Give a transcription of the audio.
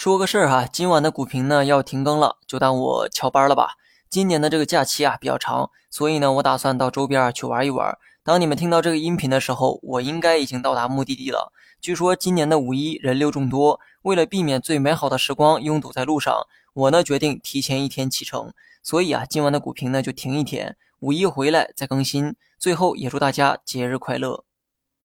说个事儿哈，今晚的股评呢要停更了，就当我翘班了吧。今年的这个假期啊比较长，所以呢我打算到周边去玩一玩。当你们听到这个音频的时候，我应该已经到达目的地了。据说今年的五一人流众多，为了避免最美好的时光拥堵在路上，我呢决定提前一天启程。所以啊，今晚的股评呢就停一天，五一回来再更新。最后也祝大家节日快乐。